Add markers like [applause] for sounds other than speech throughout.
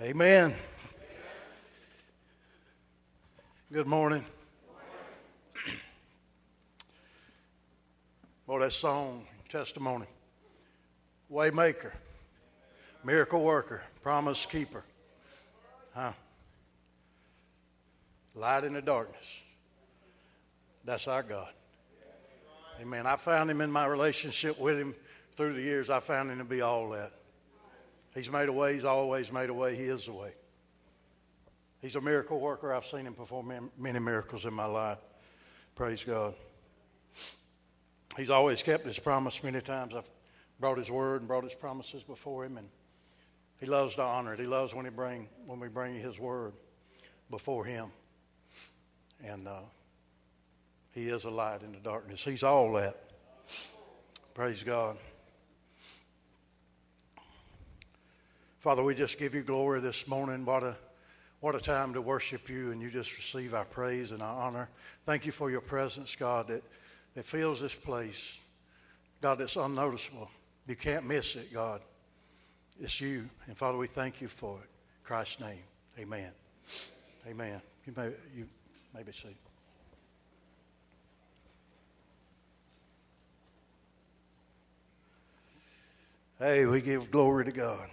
Amen. Good morning. Well, that song, testimony. Waymaker, miracle worker, promise keeper. Huh? Light in the darkness. That's our God. Amen. I found him in my relationship with him through the years. I found him to be all that. He's made a way. He's always made a way. He is the way. He's a miracle worker. I've seen him perform many miracles in my life. Praise God. He's always kept his promise. Many times I've brought his word and brought his promises before him, and he loves to honor it. He loves when he bring when we bring his word before him, and uh, he is a light in the darkness. He's all that. Praise God. Father, we just give you glory this morning. What a, what a time to worship you, and you just receive our praise and our honor. Thank you for your presence, God, that, that fills this place. God, that's unnoticeable. You can't miss it, God. It's you. And Father, we thank you for it. In Christ's name, amen. Amen. You may, you may be seated. Hey, we give glory to God.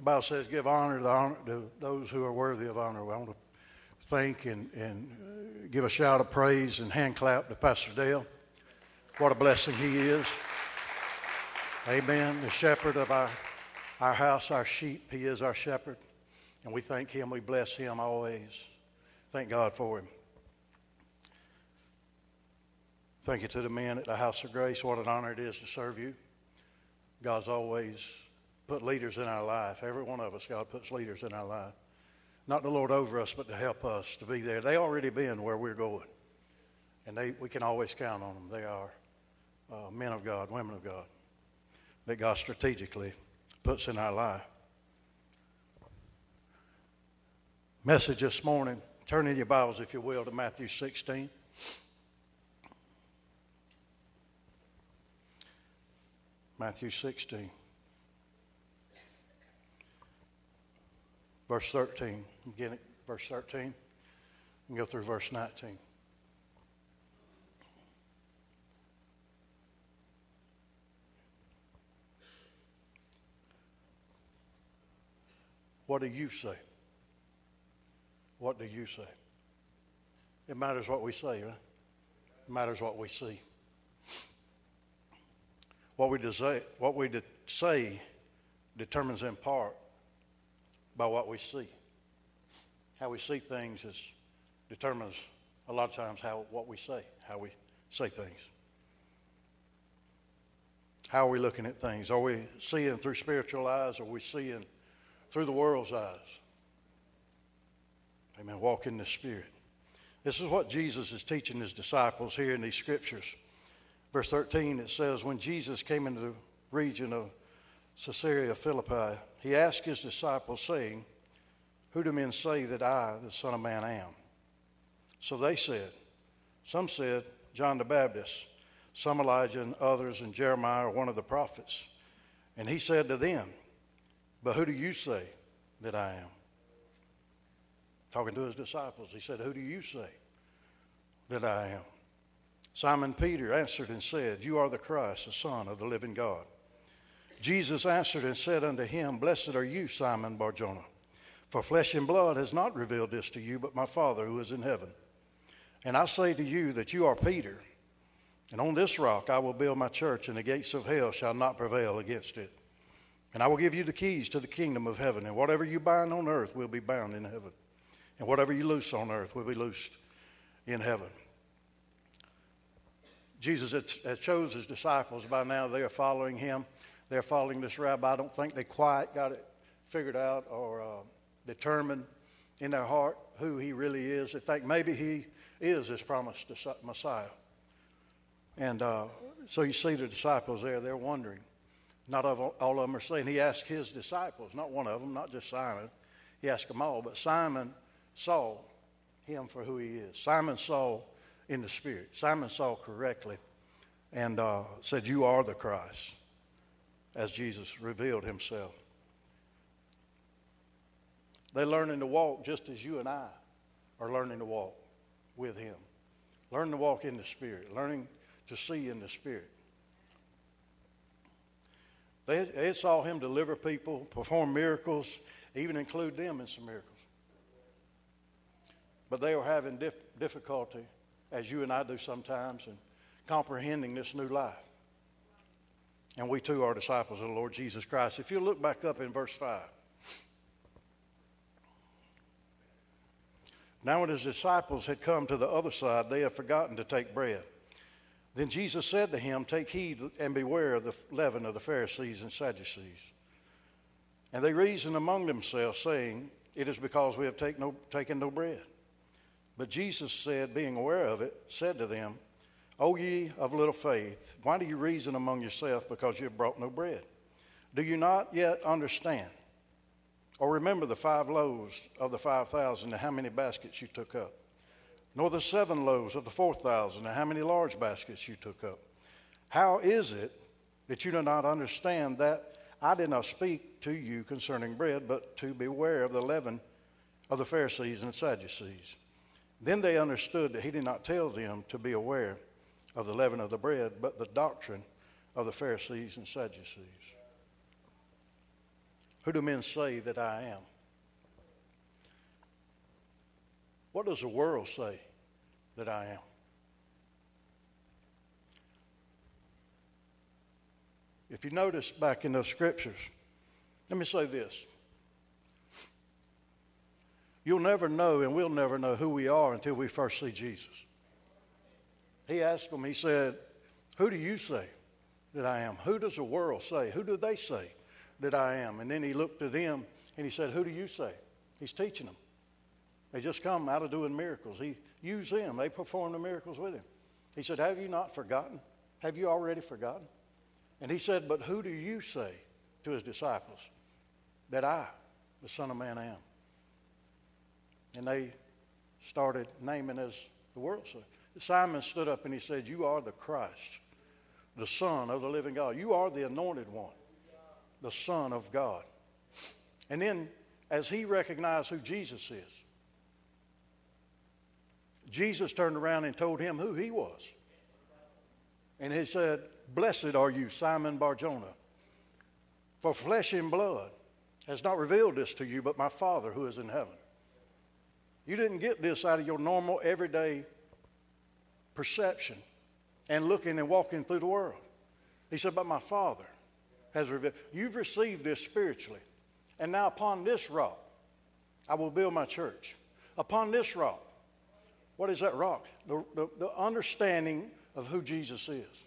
The Bible says, give honor to, honor to those who are worthy of honor. I want to thank and, and uh, give a shout of praise and hand clap to Pastor Dale. What a blessing he is. Amen. The shepherd of our, our house, our sheep, he is our shepherd. And we thank him. We bless him always. Thank God for him. Thank you to the men at the House of Grace. What an honor it is to serve you. God's always put leaders in our life. Every one of us, God puts leaders in our life. Not the Lord over us, but to help us to be there. They already been where we're going. And they, we can always count on them. They are uh, men of God, women of God, that God strategically puts in our life. Message this morning, turn in your Bibles, if you will, to Matthew 16. Matthew 16. Verse 13. Again, verse 13. And go through verse 19. What do you say? What do you say? It matters what we say, right? It matters what we see. What we say, what we say determines in part by what we see. How we see things is, determines a lot of times how what we say, how we say things. How are we looking at things? Are we seeing through spiritual eyes or are we seeing through the world's eyes? Amen. Walk in the Spirit. This is what Jesus is teaching his disciples here in these scriptures. Verse 13, it says, When Jesus came into the region of Caesarea Philippi, he asked his disciples, saying, Who do men say that I, the Son of Man, am? So they said, Some said, John the Baptist, some Elijah, and others, and Jeremiah, or one of the prophets. And he said to them, But who do you say that I am? Talking to his disciples, he said, Who do you say that I am? Simon Peter answered and said, You are the Christ, the Son of the living God. Jesus answered and said unto him, Blessed are you, Simon Barjona, for flesh and blood has not revealed this to you, but my Father who is in heaven. And I say to you that you are Peter, and on this rock I will build my church, and the gates of hell shall not prevail against it. And I will give you the keys to the kingdom of heaven, and whatever you bind on earth will be bound in heaven, and whatever you loose on earth will be loosed in heaven. Jesus had, chose his disciples. By now they are following him they're following this rabbi. I don't think they quite got it figured out or uh, determined in their heart who he really is. They think maybe he is his promised Messiah. And uh, so you see the disciples there, they're wondering. Not all of them are saying, he asked his disciples, not one of them, not just Simon. He asked them all, but Simon saw him for who he is. Simon saw in the Spirit. Simon saw correctly and uh, said, You are the Christ as Jesus revealed himself. They're learning to walk just as you and I are learning to walk with Him. Learning to walk in the Spirit, learning to see in the Spirit. They, they saw Him deliver people, perform miracles, even include them in some miracles. But they were having dif- difficulty, as you and I do sometimes, in comprehending this new life. And we too are disciples of the Lord Jesus Christ. If you look back up in verse 5. Now, when his disciples had come to the other side, they had forgotten to take bread. Then Jesus said to him, Take heed and beware of the leaven of the Pharisees and Sadducees. And they reasoned among themselves, saying, It is because we have take no, taken no bread. But Jesus said, being aware of it, said to them, O ye of little faith, why do you reason among yourselves because you have brought no bread? Do you not yet understand? Or remember the five loaves of the five thousand and how many baskets you took up? Nor the seven loaves of the four thousand and how many large baskets you took up? How is it that you do not understand that I did not speak to you concerning bread, but to beware of the leaven of the Pharisees and Sadducees? Then they understood that he did not tell them to be aware of the leaven of the bread, but the doctrine of the Pharisees and Sadducees. Who do men say that I am? What does the world say that I am? If you notice back in those scriptures, let me say this. You'll never know, and we'll never know who we are until we first see Jesus. He asked them, He said, Who do you say that I am? Who does the world say? Who do they say that I am? And then he looked to them and he said, Who do you say? He's teaching them. They just come out of doing miracles. He used them, they performed the miracles with him. He said, Have you not forgotten? Have you already forgotten? And he said, But who do you say to his disciples that I, the Son of Man, am? And they started naming as the world said. Simon stood up and he said, You are the Christ, the Son of the living God. You are the anointed one, the Son of God. And then, as he recognized who Jesus is, Jesus turned around and told him who he was. And he said, Blessed are you, Simon Barjona, for flesh and blood has not revealed this to you, but my Father who is in heaven. You didn't get this out of your normal, everyday perception and looking and walking through the world. He said, But my Father has revealed. You've received this spiritually. And now upon this rock, I will build my church. Upon this rock, what is that rock? The, the, the understanding of who Jesus is.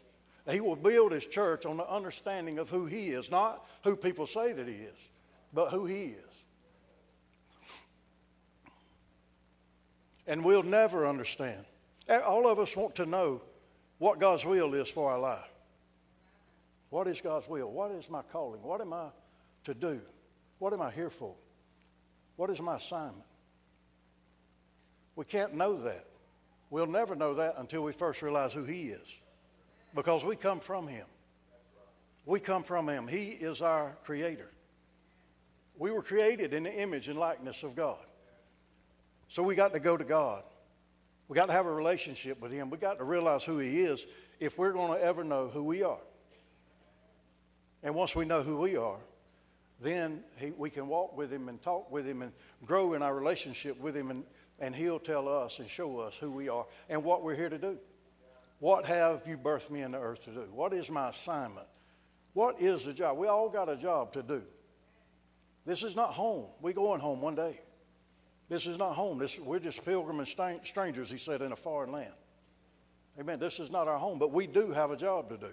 He will build his church on the understanding of who he is, not who people say that he is, but who he is. And we'll never understand. Eh, all of us want to know what God's will is for our life. What is God's will? What is my calling? What am I to do? What am I here for? What is my assignment? We can't know that. We'll never know that until we first realize who He is. Because we come from Him. We come from Him. He is our Creator. We were created in the image and likeness of God. So we got to go to God. We got to have a relationship with Him. We got to realize who He is if we're going to ever know who we are. And once we know who we are, then he, we can walk with Him and talk with Him and grow in our relationship with Him, and, and He'll tell us and show us who we are and what we're here to do. What have you birthed me in the earth to do? What is my assignment? What is the job? We all got a job to do. This is not home. We're going home one day. This is not home. This, we're just pilgrim and strangers, he said, in a foreign land. Amen. This is not our home, but we do have a job to do.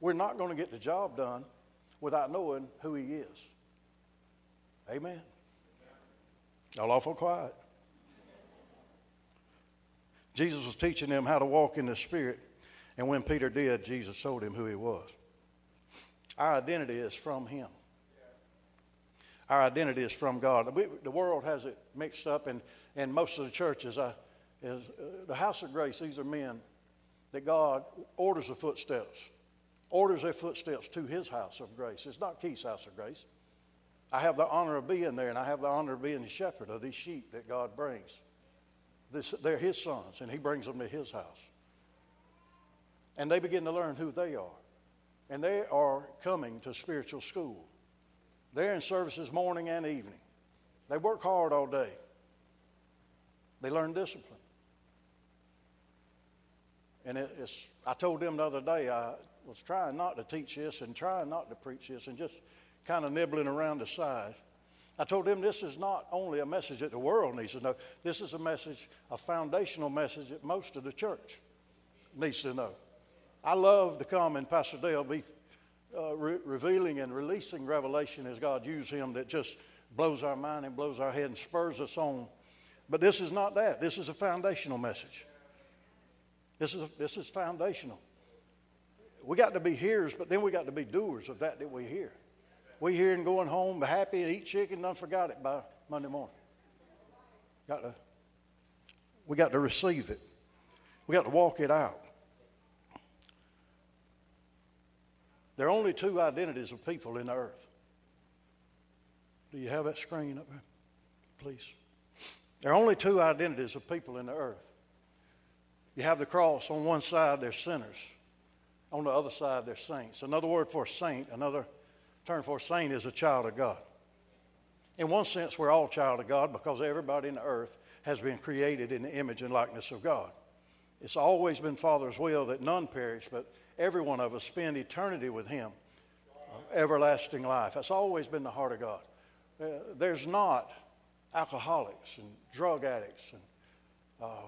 We're not going to get the job done without knowing who he is. Amen. All awful quiet. Jesus was teaching them how to walk in the Spirit, and when Peter did, Jesus told him who he was. Our identity is from him. Our identity is from God. We, the world has it mixed up, and, and most of the churches, uh, is, uh, the house of grace, these are men that God orders the footsteps, orders their footsteps to his house of grace. It's not Keith's house of grace. I have the honor of being there, and I have the honor of being the shepherd of these sheep that God brings. This, they're His sons, and He brings them to His house. And they begin to learn who they are. And they are coming to spiritual school. They're in services morning and evening. They work hard all day. They learn discipline. And it's, I told them the other day, I was trying not to teach this and trying not to preach this and just kind of nibbling around the side. I told them this is not only a message that the world needs to know, this is a message, a foundational message that most of the church needs to know. I love to come and Pastor Dale be uh, re- revealing and releasing revelation as God used him that just blows our mind and blows our head and spurs us on. But this is not that. This is a foundational message. This is, this is foundational. We got to be hearers, but then we got to be doers of that that we hear. We hear and going home happy and eat chicken, done forgot it by Monday morning. Got to, we got to receive it. We got to walk it out. There are only two identities of people in the earth. Do you have that screen up there? Please. There are only two identities of people in the earth. You have the cross. On one side, they're sinners. On the other side, they're saints. Another word for saint, another term for saint is a child of God. In one sense, we're all child of God because everybody in the earth has been created in the image and likeness of God. It's always been Father's will that none perish, but every one of us spend eternity with Him, everlasting life. That's always been the heart of God. Uh, there's not alcoholics and drug addicts, and uh,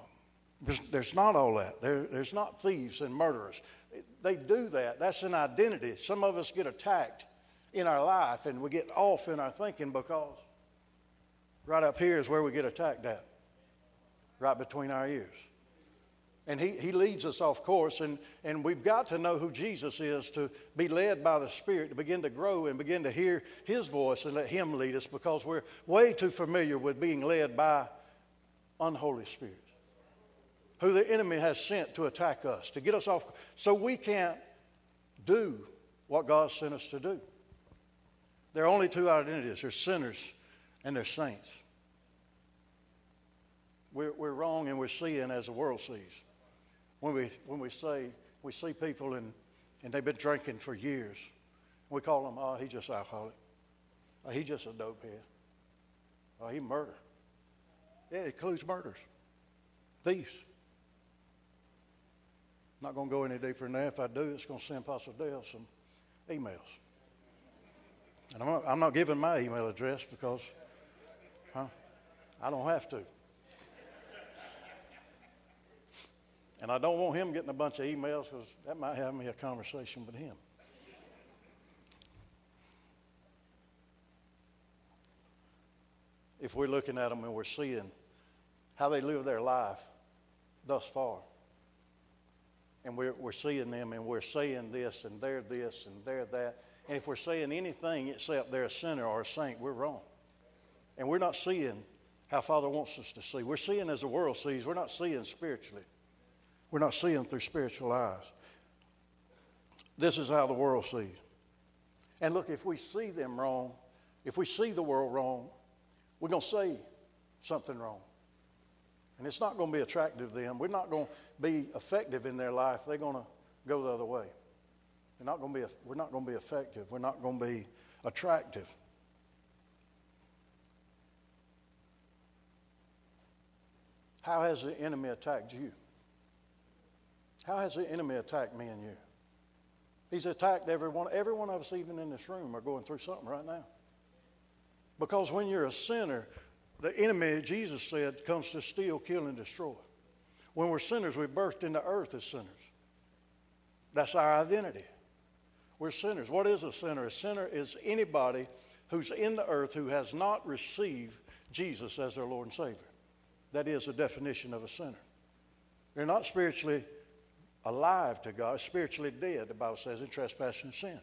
there's, not all that. There, there's not thieves and murderers. They do that. That's an identity. Some of us get attacked in our life and we get off in our thinking because right up here is where we get attacked at, right between our ears. And he, he leads us off course, and, and we've got to know who Jesus is to be led by the Spirit, to begin to grow and begin to hear His voice and let Him lead us because we're way too familiar with being led by unholy spirits who the enemy has sent to attack us, to get us off, so we can't do what God sent us to do. There are only two identities there's sinners and there's saints. We're, we're wrong and we're seeing as the world sees when we, when we say, we see people and, and they've been drinking for years. We call them, oh, he's just alcoholic. Oh, he's just a dope head. Oh, he murder. Yeah, it includes murders. Thieves. Not going to go any deeper than that. If I do, it's going to send Pastor Dale some emails. And I'm not, I'm not giving my email address because huh, I don't have to. And I don't want him getting a bunch of emails because that might have me a conversation with him. If we're looking at them and we're seeing how they live their life thus far, and we're, we're seeing them and we're saying this and they're this and they're that, and if we're saying anything except they're a sinner or a saint, we're wrong. And we're not seeing how Father wants us to see. We're seeing as the world sees, we're not seeing spiritually. We're not seeing through spiritual eyes. This is how the world sees. And look, if we see them wrong, if we see the world wrong, we're going to say something wrong. And it's not going to be attractive to them. We're not going to be effective in their life. They're going to go the other way. They're not going to be, we're not going to be effective. We're not going to be attractive. How has the enemy attacked you? How has the enemy attacked me and you? He's attacked everyone. every one of us, even in this room, are going through something right now. Because when you're a sinner, the enemy, Jesus said, comes to steal, kill, and destroy. When we're sinners, we're birthed into earth as sinners. That's our identity. We're sinners. What is a sinner? A sinner is anybody who's in the earth who has not received Jesus as their Lord and Savior. That is the definition of a sinner. They're not spiritually alive to God, spiritually dead, the Bible says, in trespass and sin.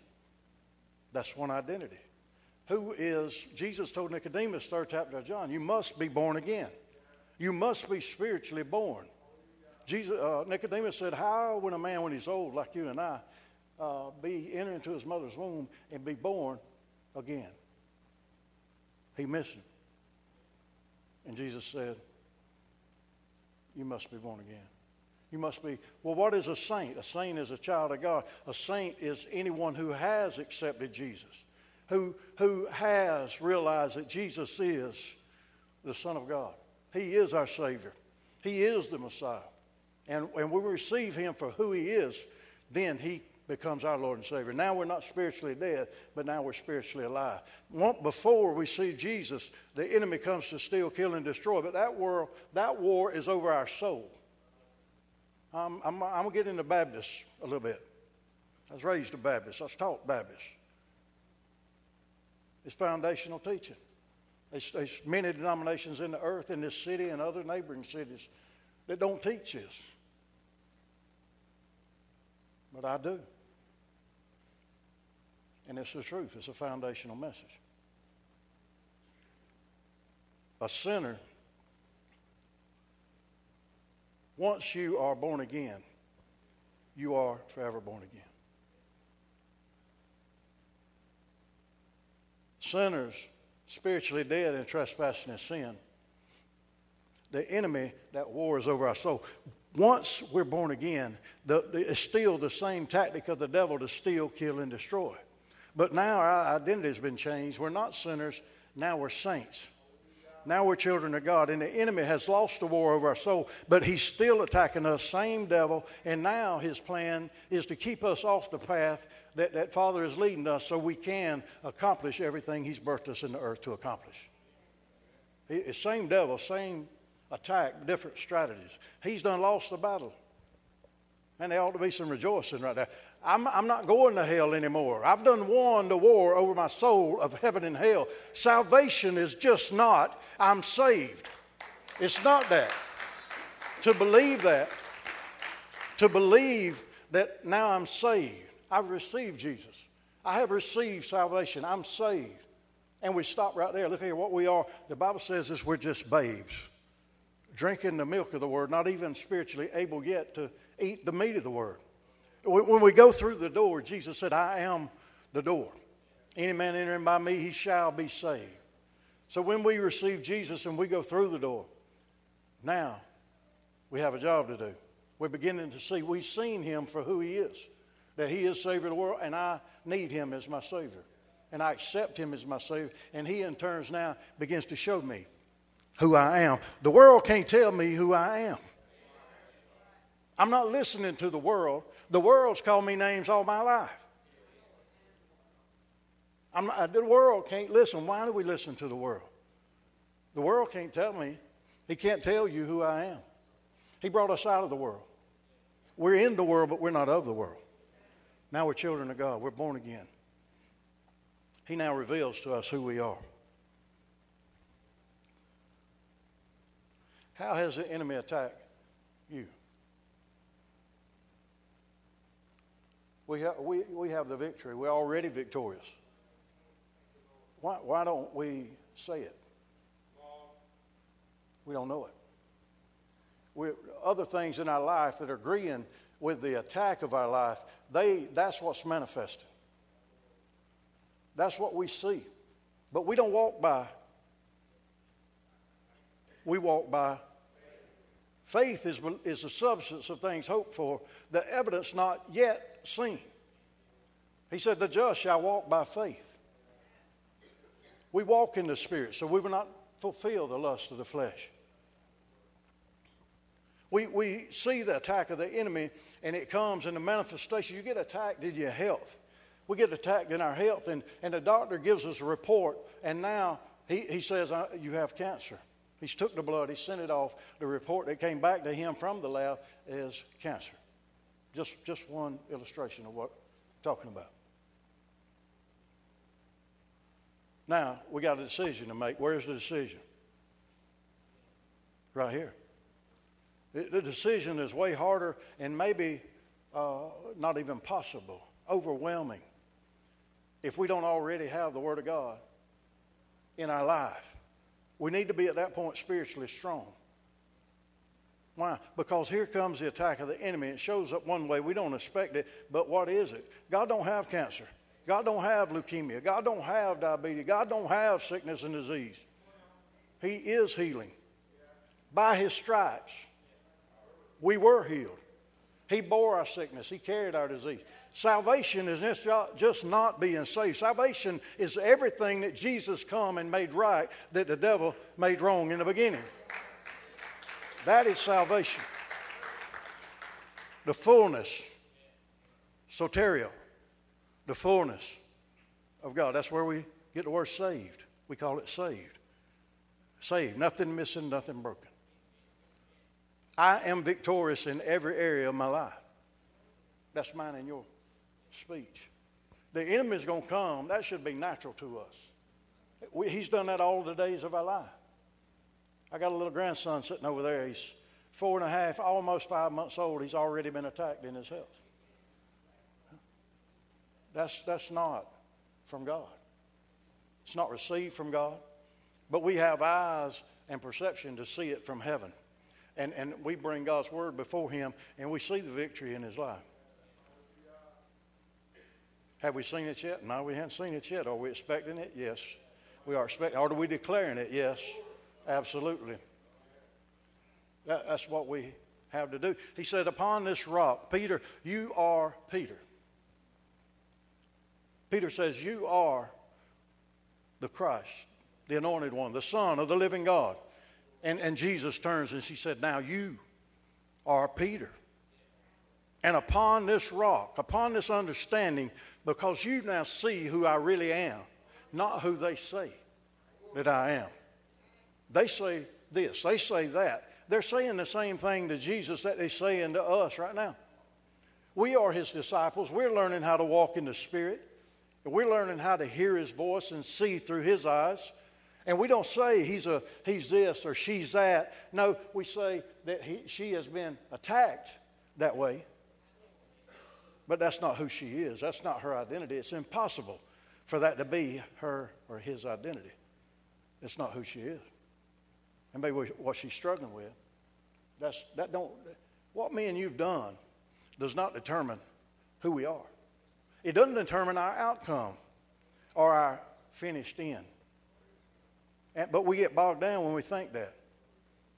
That's one identity. Who is, Jesus told Nicodemus, third chapter of John, you must be born again. You must be spiritually born. Jesus, uh, Nicodemus said, How, when a man, when he's old, like you and I, uh, be enter into his mother's womb and be born again? He missed him. And Jesus said, You must be born again. You must be. Well, what is a saint? A saint is a child of God. A saint is anyone who has accepted Jesus, who, who has realized that Jesus is the Son of God. He is our Savior, He is the Messiah. And when we receive Him for who He is, then He becomes our Lord and Savior. Now we're not spiritually dead, but now we're spiritually alive. Before we see Jesus, the enemy comes to steal, kill, and destroy. But that war, that war is over our soul. I'm, I'm, I'm going to get into Baptist a little bit. I was raised a Baptist. I was taught Baptist. It's foundational teaching. There's, there's many denominations in the earth, in this city and other neighboring cities, that don't teach this. But I do. And it's the truth, it's a foundational message. A sinner, once you are born again, you are forever born again. Sinners, spiritually dead in trespassing and sin, the enemy, that war is over our soul. Once we're born again, the, the, it's still the same tactic of the devil to steal, kill, and destroy. But now our identity has been changed. We're not sinners, now we're saints. Now we're children of God, and the enemy has lost the war over our soul, but he's still attacking us, same devil, and now his plan is to keep us off the path that, that Father is leading us so we can accomplish everything he's birthed us in the earth to accomplish. He, same devil, same attack, different strategies. He's done lost the battle. And there ought to be some rejoicing right there. I'm, I'm not going to hell anymore. I've done won the war over my soul of heaven and hell. Salvation is just not, I'm saved. It's not that. To believe that, to believe that now I'm saved, I've received Jesus. I have received salvation. I'm saved. And we stop right there. Look here, what we are. The Bible says is we're just babes, drinking the milk of the word, not even spiritually able yet to eat the meat of the word. When we go through the door, Jesus said, I am the door. Any man entering by me, he shall be saved. So when we receive Jesus and we go through the door, now we have a job to do. We're beginning to see, we've seen him for who he is, that he is Savior of the world, and I need him as my Savior. And I accept him as my Savior, and he in turns now begins to show me who I am. The world can't tell me who I am. I'm not listening to the world. The world's called me names all my life. Not, uh, the world can't listen. Why do we listen to the world? The world can't tell me. He can't tell you who I am. He brought us out of the world. We're in the world, but we're not of the world. Now we're children of God. We're born again. He now reveals to us who we are. How has the enemy attacked you? We have, we, we have the victory. We're already victorious. Why, why don't we say it? We don't know it. We, other things in our life that are agreeing with the attack of our life, they, that's what's manifesting. That's what we see. But we don't walk by. We walk by Faith is, is the substance of things hoped for, the evidence not yet seen. He said, The just shall walk by faith. We walk in the Spirit, so we will not fulfill the lust of the flesh. We, we see the attack of the enemy, and it comes in the manifestation. You get attacked in your health. We get attacked in our health, and, and the doctor gives us a report, and now he, he says, You have cancer. He's took the blood, he sent it off. The report that came back to him from the lab is cancer. Just, just one illustration of what I'm talking about. Now, we got a decision to make. Where's the decision? Right here. The decision is way harder and maybe uh, not even possible, overwhelming, if we don't already have the Word of God in our life. We need to be at that point spiritually strong. Why? Because here comes the attack of the enemy. It shows up one way. We don't expect it, but what is it? God don't have cancer. God don't have leukemia. God don't have diabetes. God don't have sickness and disease. He is healing. By his stripes, we were healed. He bore our sickness. He carried our disease. Salvation is just not being saved. Salvation is everything that Jesus come and made right that the devil made wrong in the beginning. That is salvation. The fullness, soterio, the fullness of God. That's where we get the word saved. We call it saved. Saved, nothing missing, nothing broken. I am victorious in every area of my life. That's mine and yours speech. The enemy's going to come. That should be natural to us. We, he's done that all the days of our life. I got a little grandson sitting over there. He's four and a half, almost five months old. He's already been attacked in his health. That's, that's not from God. It's not received from God. But we have eyes and perception to see it from heaven. And, and we bring God's word before him and we see the victory in his life. Have we seen it yet? No, we haven't seen it yet. Are we expecting it? Yes. We are expecting. Are we declaring it? Yes. Absolutely. That, that's what we have to do. He said, Upon this rock, Peter, you are Peter. Peter says, You are the Christ, the anointed one, the Son of the living God. And, and Jesus turns and he said, Now you are Peter. And upon this rock, upon this understanding, because you now see who I really am, not who they say that I am. They say this, they say that. They're saying the same thing to Jesus that they're saying to us right now. We are his disciples. We're learning how to walk in the Spirit. We're learning how to hear his voice and see through his eyes. And we don't say he's, a, he's this or she's that. No, we say that he, she has been attacked that way. But that's not who she is. That's not her identity. It's impossible for that to be her or his identity. It's not who she is. And maybe what she's struggling with. That's, that don't, what me and you've done does not determine who we are. It doesn't determine our outcome or our finished end. And, but we get bogged down when we think that.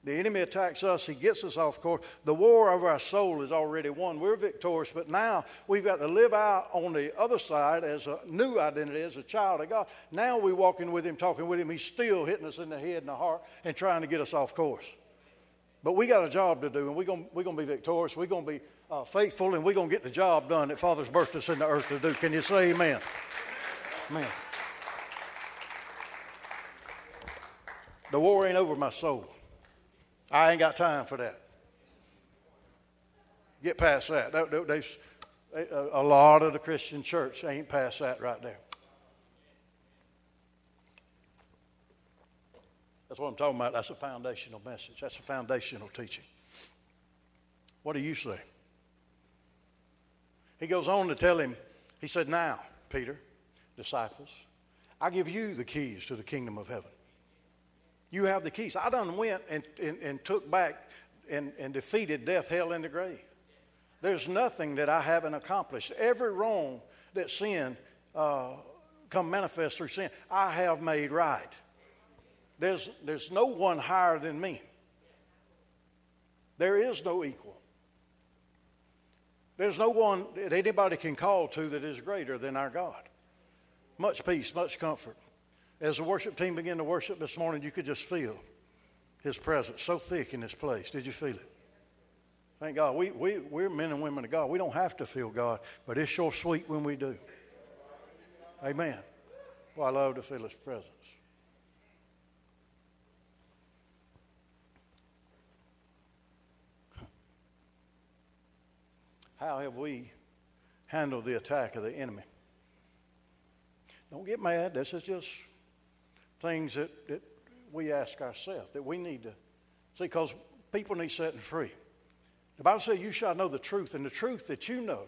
The enemy attacks us, he gets us off course. The war over our soul is already won. We're victorious, but now we've got to live out on the other side as a new identity, as a child of God. Now we're walking with him, talking with him. He's still hitting us in the head and the heart and trying to get us off course. But we got a job to do, and we're going we're gonna be victorious. We're going to be uh, faithful, and we're going to get the job done that Father's birthed us in the earth to do. Can you say amen? Amen. The war ain't over my soul. I ain't got time for that. Get past that. A lot of the Christian church ain't past that right there. That's what I'm talking about. That's a foundational message. That's a foundational teaching. What do you say? He goes on to tell him, he said, Now, Peter, disciples, I give you the keys to the kingdom of heaven. You have the keys. I done went and, and, and took back and, and defeated death, hell, and the grave. There's nothing that I haven't accomplished. Every wrong that sin uh, come manifest through sin, I have made right. There's, there's no one higher than me. There is no equal. There's no one that anybody can call to that is greater than our God. Much peace, much comfort. As the worship team began to worship this morning, you could just feel his presence so thick in this place. Did you feel it? Thank God. We, we, we're men and women of God. We don't have to feel God, but it's sure sweet when we do. Amen. Well, I love to feel his presence. How have we handled the attack of the enemy? Don't get mad. This is just things that, that we ask ourselves that we need to see because people need setting free. The Bible says you shall know the truth, and the truth that you know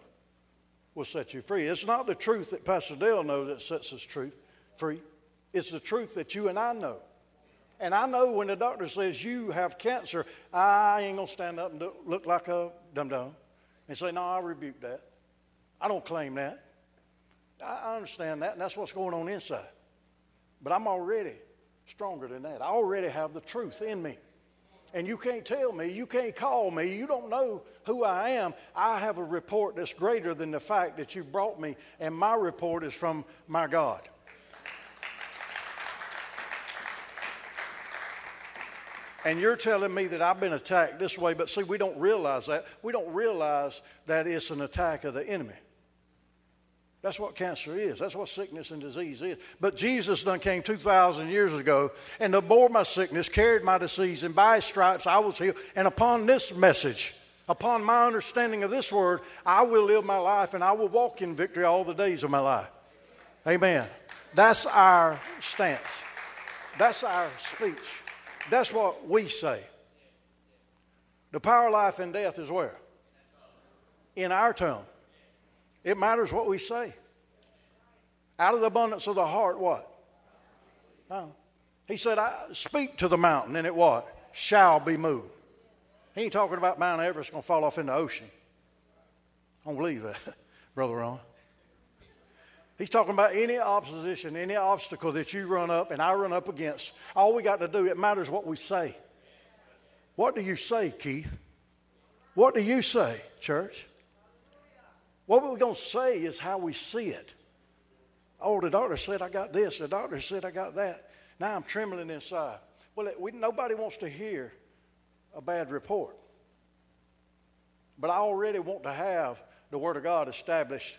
will set you free. It's not the truth that Pastor Dale knows that sets us truth, free. It's the truth that you and I know. And I know when the doctor says you have cancer, I ain't to stand up and look like a dum dum and say, No, I rebuke that. I don't claim that. I understand that, and that's what's going on inside. But I'm already stronger than that. I already have the truth in me. And you can't tell me, you can't call me, you don't know who I am. I have a report that's greater than the fact that you brought me, and my report is from my God. And you're telling me that I've been attacked this way, but see, we don't realize that. We don't realize that it's an attack of the enemy. That's what cancer is. That's what sickness and disease is. But Jesus done came 2,000 years ago and bore my sickness, carried my disease, and by his stripes I was healed. And upon this message, upon my understanding of this word, I will live my life and I will walk in victory all the days of my life. Amen. That's our stance. That's our speech. That's what we say. The power of life and death is where? In our tongue. It matters what we say. Out of the abundance of the heart, what? Oh. He said, I speak to the mountain, and it what? Shall be moved. He ain't talking about Mount Everest going to fall off in the ocean. I don't believe that, [laughs] Brother Ron. He's talking about any opposition, any obstacle that you run up and I run up against. All we got to do, it matters what we say. What do you say, Keith? What do you say, church? What we're going to say is how we see it. Oh, the doctor said I got this. The doctor said I got that. Now I'm trembling inside. Well, we, nobody wants to hear a bad report. But I already want to have the Word of God established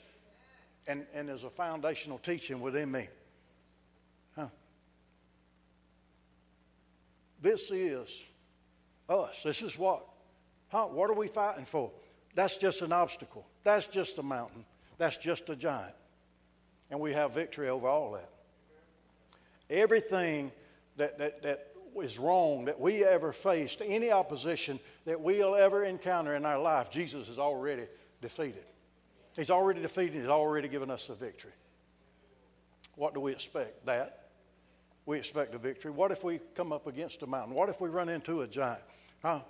and, and as a foundational teaching within me. Huh. This is us. This is what? Huh? What are we fighting for? That's just an obstacle. That's just a mountain. That's just a giant. And we have victory over all that. Everything that, that, that is wrong that we ever faced, any opposition that we'll ever encounter in our life, Jesus has already defeated. He's already defeated, He's already given us the victory. What do we expect? That. We expect a victory. What if we come up against a mountain? What if we run into a giant? Huh?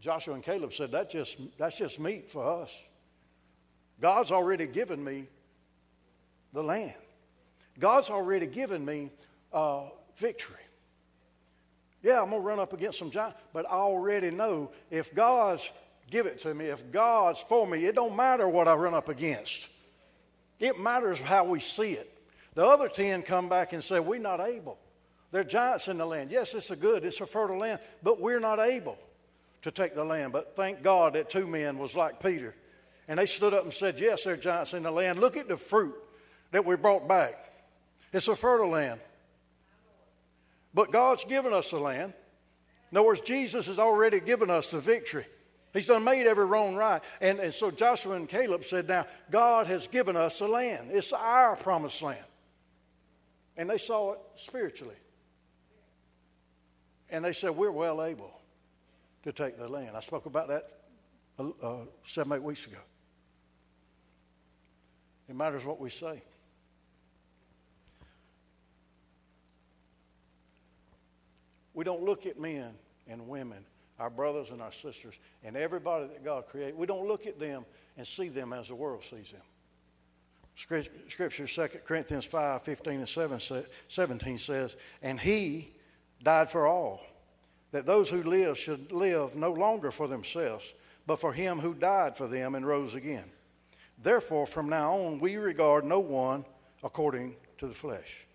Joshua and Caleb said, that just, that's just meat for us. God's already given me the land. God's already given me uh, victory. Yeah, I'm going to run up against some giants, but I already know if God's give it to me, if God's for me, it don't matter what I run up against. It matters how we see it. The other 10 come back and say, we're not able. There are giants in the land. Yes, it's a good, it's a fertile land, but we're not able to take the land. But thank God that two men was like Peter. And they stood up and said, Yes, there are giants in the land. Look at the fruit that we brought back. It's a fertile land. But God's given us the land. In other words, Jesus has already given us the victory. He's done made every wrong right. And, and so Joshua and Caleb said, Now, God has given us the land. It's our promised land. And they saw it spiritually. And they said, We're well able to take the land. I spoke about that uh, uh, seven, eight weeks ago. It matters what we say. We don't look at men and women, our brothers and our sisters, and everybody that God created. We don't look at them and see them as the world sees them. Scripture, 2 Corinthians 5 15 and 17 says, And he died for all that those who live should live no longer for themselves, but for him who died for them and rose again. Therefore, from now on, we regard no one according to the flesh.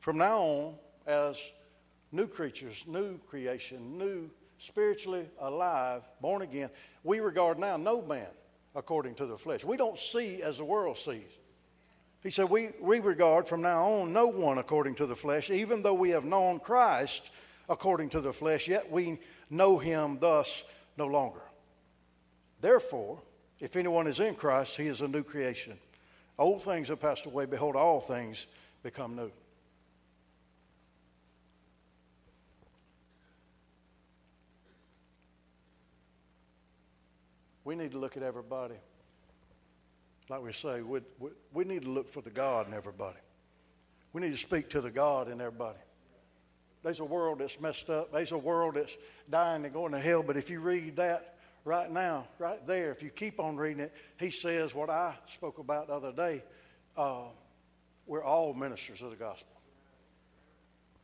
From now on, as new creatures, new creation, new spiritually alive, born again, we regard now no man according to the flesh. We don't see as the world sees. He said, we, we regard from now on no one according to the flesh, even though we have known Christ according to the flesh, yet we know him thus no longer. Therefore, if anyone is in Christ, he is a new creation. Old things have passed away. Behold, all things become new. We need to look at everybody. Like we say, we, we, we need to look for the God in everybody. We need to speak to the God in everybody. There's a world that's messed up. There's a world that's dying and going to hell. But if you read that right now, right there, if you keep on reading it, he says what I spoke about the other day. Uh, we're all ministers of the gospel.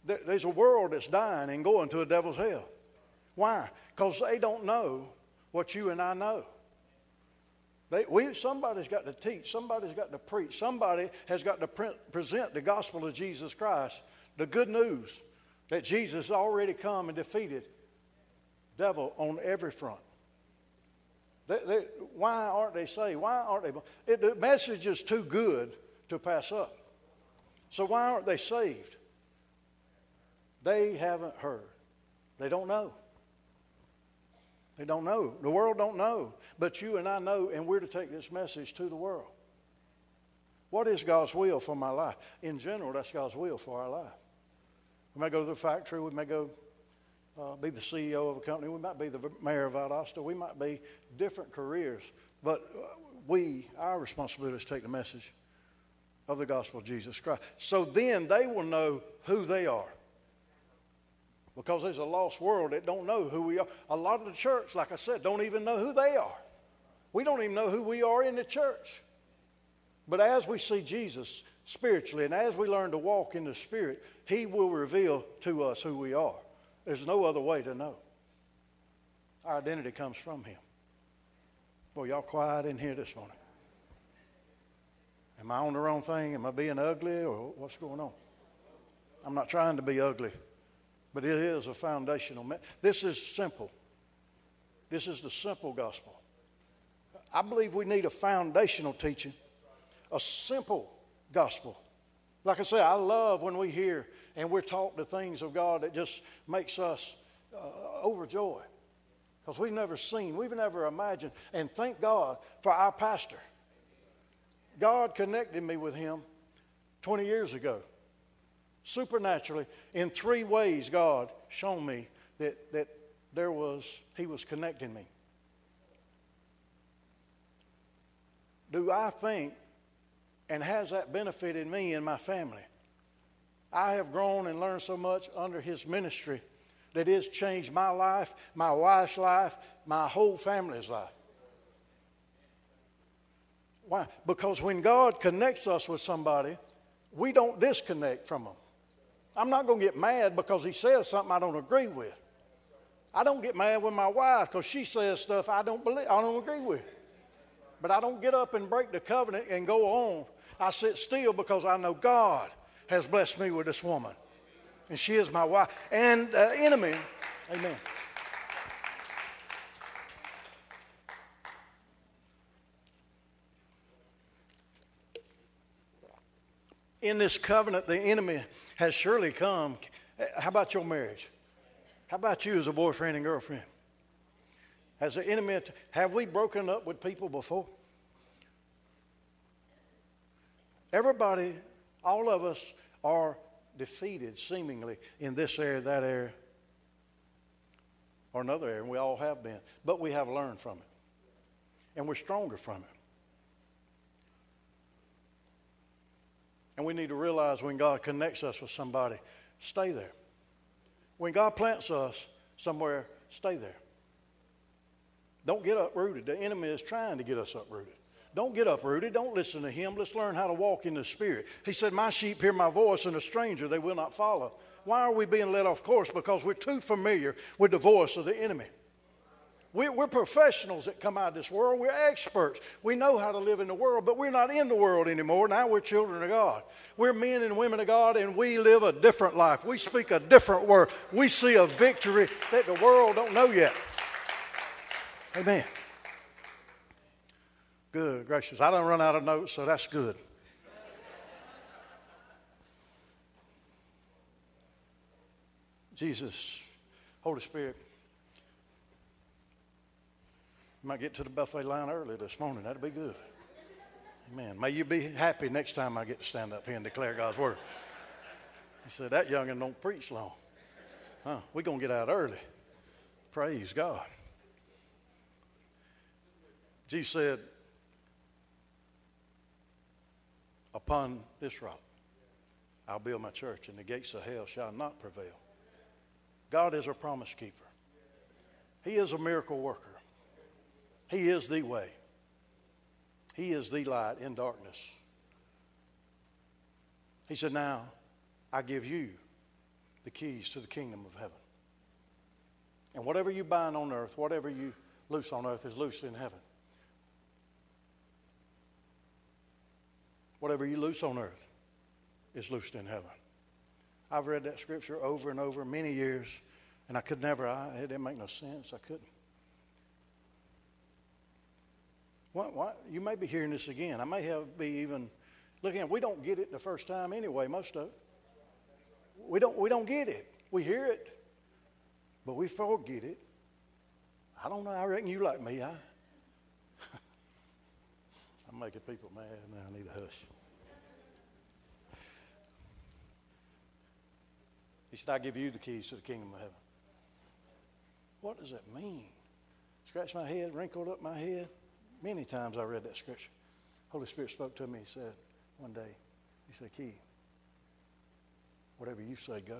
There's a world that's dying and going to a devil's hell. Why? Because they don't know what you and I know. They, we, somebody's got to teach, somebody's got to preach, somebody has got to pre- present the gospel of Jesus Christ, the good news that Jesus already come and defeated devil on every front. They, they, why aren't they saved? Why aren't they? It, the message is too good to pass up. So why aren't they saved? They haven't heard. They don't know. They don't know. The world don't know. But you and I know, and we're to take this message to the world. What is God's will for my life? In general, that's God's will for our life. We may go to the factory. We may go uh, be the CEO of a company. We might be the mayor of Valdosta. We might be different careers. But uh, we, our responsibility is to take the message of the gospel of Jesus Christ. So then they will know who they are. Because there's a lost world that don't know who we are. A lot of the church, like I said, don't even know who they are. We don't even know who we are in the church. But as we see Jesus spiritually and as we learn to walk in the Spirit, He will reveal to us who we are. There's no other way to know. Our identity comes from Him. Boy, y'all quiet in here this morning. Am I on the wrong thing? Am I being ugly or what's going on? I'm not trying to be ugly, but it is a foundational. Me- this is simple. This is the simple gospel. I believe we need a foundational teaching, a simple gospel. Like I say, I love when we hear and we're taught the things of God that just makes us uh, overjoyed. Because we've never seen, we've never imagined. And thank God for our pastor. God connected me with him 20 years ago. Supernaturally, in three ways, God shown me that, that there was, he was connecting me. Do I think, and has that benefited me and my family? I have grown and learned so much under his ministry that it's changed my life, my wife's life, my whole family's life. Why? Because when God connects us with somebody, we don't disconnect from them. I'm not going to get mad because he says something I don't agree with. I don't get mad with my wife because she says stuff I don't believe, I don't agree with. But I don't get up and break the covenant and go on. I sit still because I know God has blessed me with this woman. And she is my wife. And uh, enemy, amen. In this covenant, the enemy has surely come. How about your marriage? How about you as a boyfriend and girlfriend? Has the enemy, have we broken up with people before? Everybody, all of us are defeated seemingly in this area, that area, or another area, and we all have been. But we have learned from it, and we're stronger from it. And we need to realize when God connects us with somebody, stay there. When God plants us somewhere, stay there. Don't get uprooted. The enemy is trying to get us uprooted. Don't get uprooted. Don't listen to him. Let's learn how to walk in the Spirit. He said, My sheep hear my voice, and a stranger they will not follow. Why are we being led off course? Because we're too familiar with the voice of the enemy. We're professionals that come out of this world. We're experts. We know how to live in the world, but we're not in the world anymore. Now we're children of God. We're men and women of God, and we live a different life. We speak a different word. We see a victory that the world don't know yet. Amen. Good gracious. I don't run out of notes, so that's good. Jesus, Holy Spirit, might get to the buffet line early this morning. That'd be good. Amen. May you be happy next time I get to stand up here and declare God's word. He said, That youngin' don't preach long. Huh? We're going to get out early. Praise God. Jesus said, Upon this rock I'll build my church, and the gates of hell shall not prevail. God is a promise keeper, He is a miracle worker. He is the way. He is the light in darkness. He said, Now I give you the keys to the kingdom of heaven. And whatever you bind on earth, whatever you loose on earth is loosed in heaven. Whatever you loose on earth is loosed in heaven. I've read that scripture over and over many years, and I could never, I, it didn't make no sense. I couldn't. What, what, you may be hearing this again. I may have be even looking at we don't get it the first time anyway, most of it. We don't, we don't get it. We hear it, but we forget it. I don't know. I reckon you like me. I, making people mad now. I need a hush. He said, I give you the keys to the kingdom of heaven. What does that mean? Scratched my head, wrinkled up my head. Many times I read that scripture. Holy Spirit spoke to me. He said, one day, He said, Key, whatever you say goes.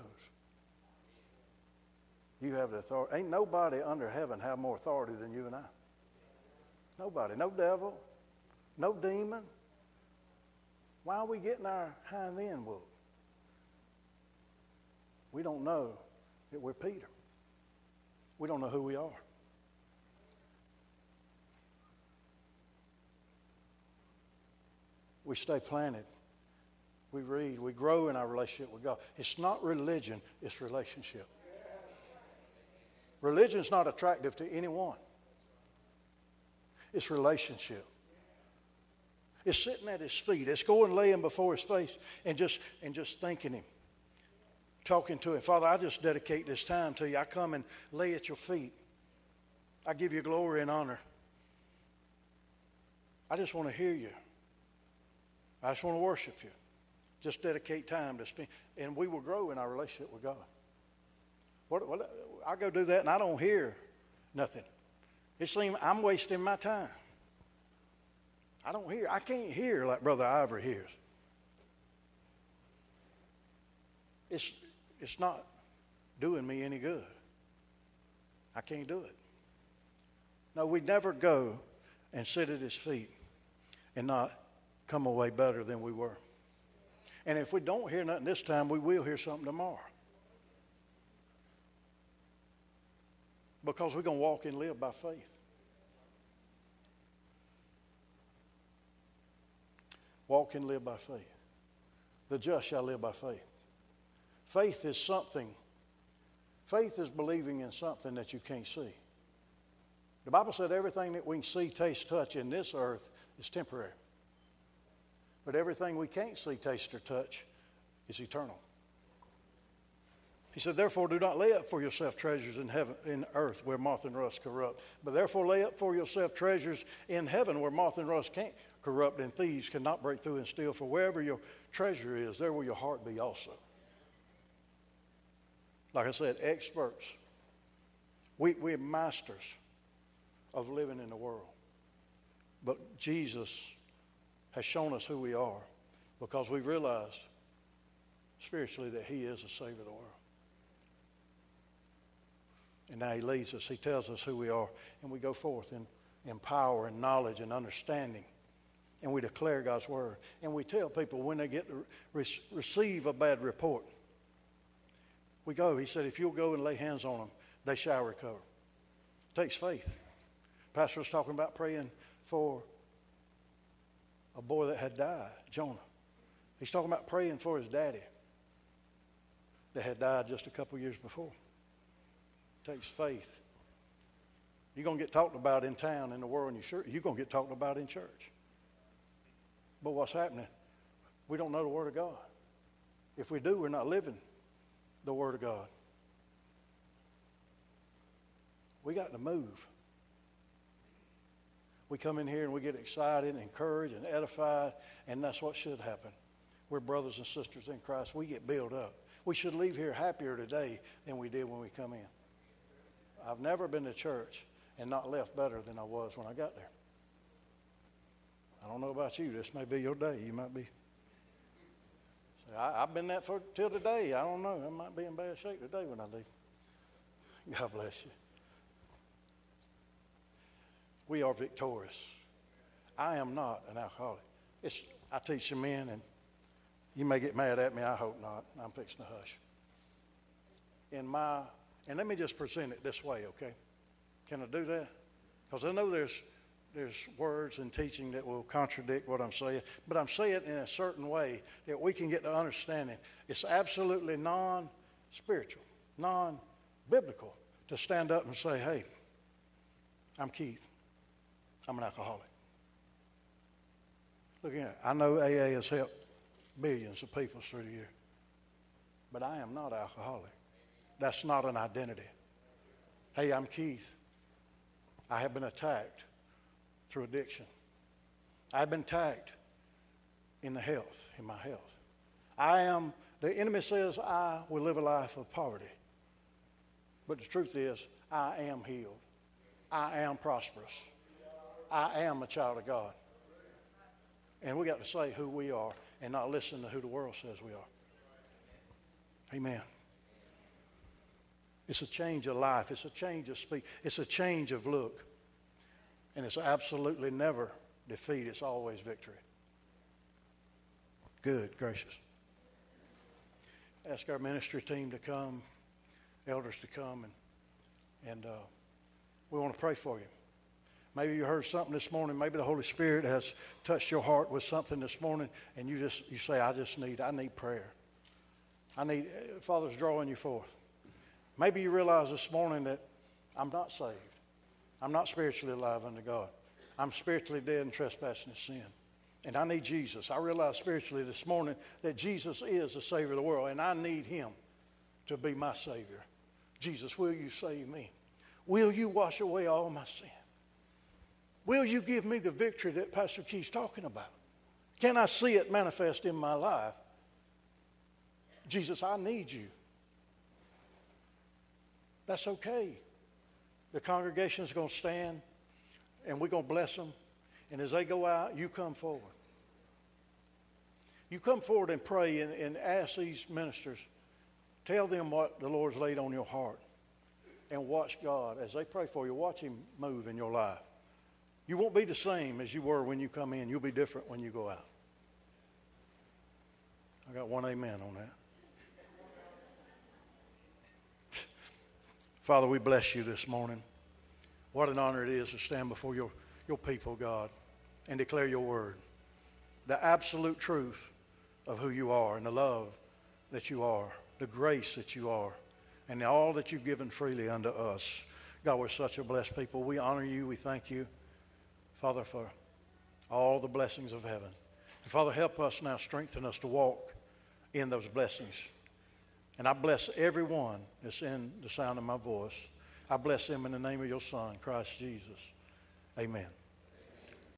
You have the authority. Ain't nobody under heaven have more authority than you and I. Nobody. No devil. No demon. Why are we getting our hind end whooped? We don't know that we're Peter. We don't know who we are. We stay planted. We read. We grow in our relationship with God. It's not religion, it's relationship. Religion is not attractive to anyone, it's relationship. It's sitting at his feet. It's going laying before his face and just and just thanking him. Talking to him. Father, I just dedicate this time to you. I come and lay at your feet. I give you glory and honor. I just want to hear you. I just want to worship you. Just dedicate time to spend, and we will grow in our relationship with God. What, what, I go do that and I don't hear nothing. It seems I'm wasting my time. I don't hear. I can't hear like Brother Ivor hears. It's, it's not doing me any good. I can't do it. No, we never go and sit at his feet and not come away better than we were. And if we don't hear nothing this time, we will hear something tomorrow. Because we're going to walk and live by faith. Walk and live by faith. The just shall live by faith. Faith is something, faith is believing in something that you can't see. The Bible said everything that we can see, taste, touch in this earth is temporary. But everything we can't see, taste, or touch is eternal. He said, Therefore, do not lay up for yourself treasures in heaven, in earth where moth and rust corrupt, but therefore lay up for yourself treasures in heaven where moth and rust can't corrupt and thieves cannot break through and steal. For wherever your treasure is, there will your heart be also. Like I said, experts. We, we're masters of living in the world. But Jesus has shown us who we are because we've realized spiritually that He is the Savior of the world. And now He leads us, He tells us who we are, and we go forth in, in power and knowledge and understanding. And we declare God's word. And we tell people when they get to re- receive a bad report, we go. He said, if you'll go and lay hands on them, they shall recover. It takes faith. Pastor was talking about praying for a boy that had died, Jonah. He's talking about praying for his daddy that had died just a couple years before. It takes faith. You're going to get talked about in town, in the world, and you sure, you're going to get talked about in church. But what's happening? We don't know the Word of God. If we do, we're not living the Word of God. We got to move. We come in here and we get excited, and encouraged, and edified, and that's what should happen. We're brothers and sisters in Christ. We get built up. We should leave here happier today than we did when we come in. I've never been to church and not left better than I was when I got there. I don't know about you. This may be your day. You might be. I, have been that for till today. I don't know. I might be in bad shape today when I leave. God bless you. we are victorious. I am not an alcoholic. It's, I teach the men, and you may get mad at me. I hope not. I'm fixing to hush. In my, and let me just present it this way, okay? Can I do that? Because I know there's there's words and teaching that will contradict what I'm saying, but I'm saying it in a certain way that we can get to understanding. It's absolutely non spiritual, non biblical to stand up and say, hey, I'm Keith. I'm an alcoholic. Look at I know AA has helped millions of people through the year, but I am not alcoholic. That's not an identity. Hey, I'm Keith. I have been attacked through addiction. I've been tagged in the health, in my health. I am, the enemy says I will live a life of poverty. But the truth is, I am healed. I am prosperous. I am a child of God. And we got to say who we are and not listen to who the world says we are. Amen. It's a change of life. It's a change of speech. It's a change of look. And it's absolutely never defeat. It's always victory. Good gracious. Ask our ministry team to come, elders to come, and, and uh, we want to pray for you. Maybe you heard something this morning. Maybe the Holy Spirit has touched your heart with something this morning, and you just you say, "I just need, I need prayer. I need." Father's drawing you forth. Maybe you realize this morning that I'm not saved. I'm not spiritually alive unto God. I'm spiritually dead and trespassing in sin. And I need Jesus. I realize spiritually this morning that Jesus is the Savior of the world, and I need Him to be my Savior. Jesus, will you save me? Will you wash away all my sin? Will you give me the victory that Pastor Keith's talking about? Can I see it manifest in my life? Jesus, I need you. That's okay. The congregation is going to stand and we're going to bless them. And as they go out, you come forward. You come forward and pray and, and ask these ministers, tell them what the Lord's laid on your heart. And watch God as they pray for you. Watch Him move in your life. You won't be the same as you were when you come in. You'll be different when you go out. I got one amen on that. Father, we bless you this morning. What an honor it is to stand before your, your people, God, and declare your word. The absolute truth of who you are and the love that you are, the grace that you are, and all that you've given freely unto us. God, we're such a blessed people. We honor you. We thank you, Father, for all the blessings of heaven. And Father, help us now, strengthen us to walk in those blessings. And I bless everyone that's in the sound of my voice. I bless them in the name of your Son, Christ Jesus. Amen.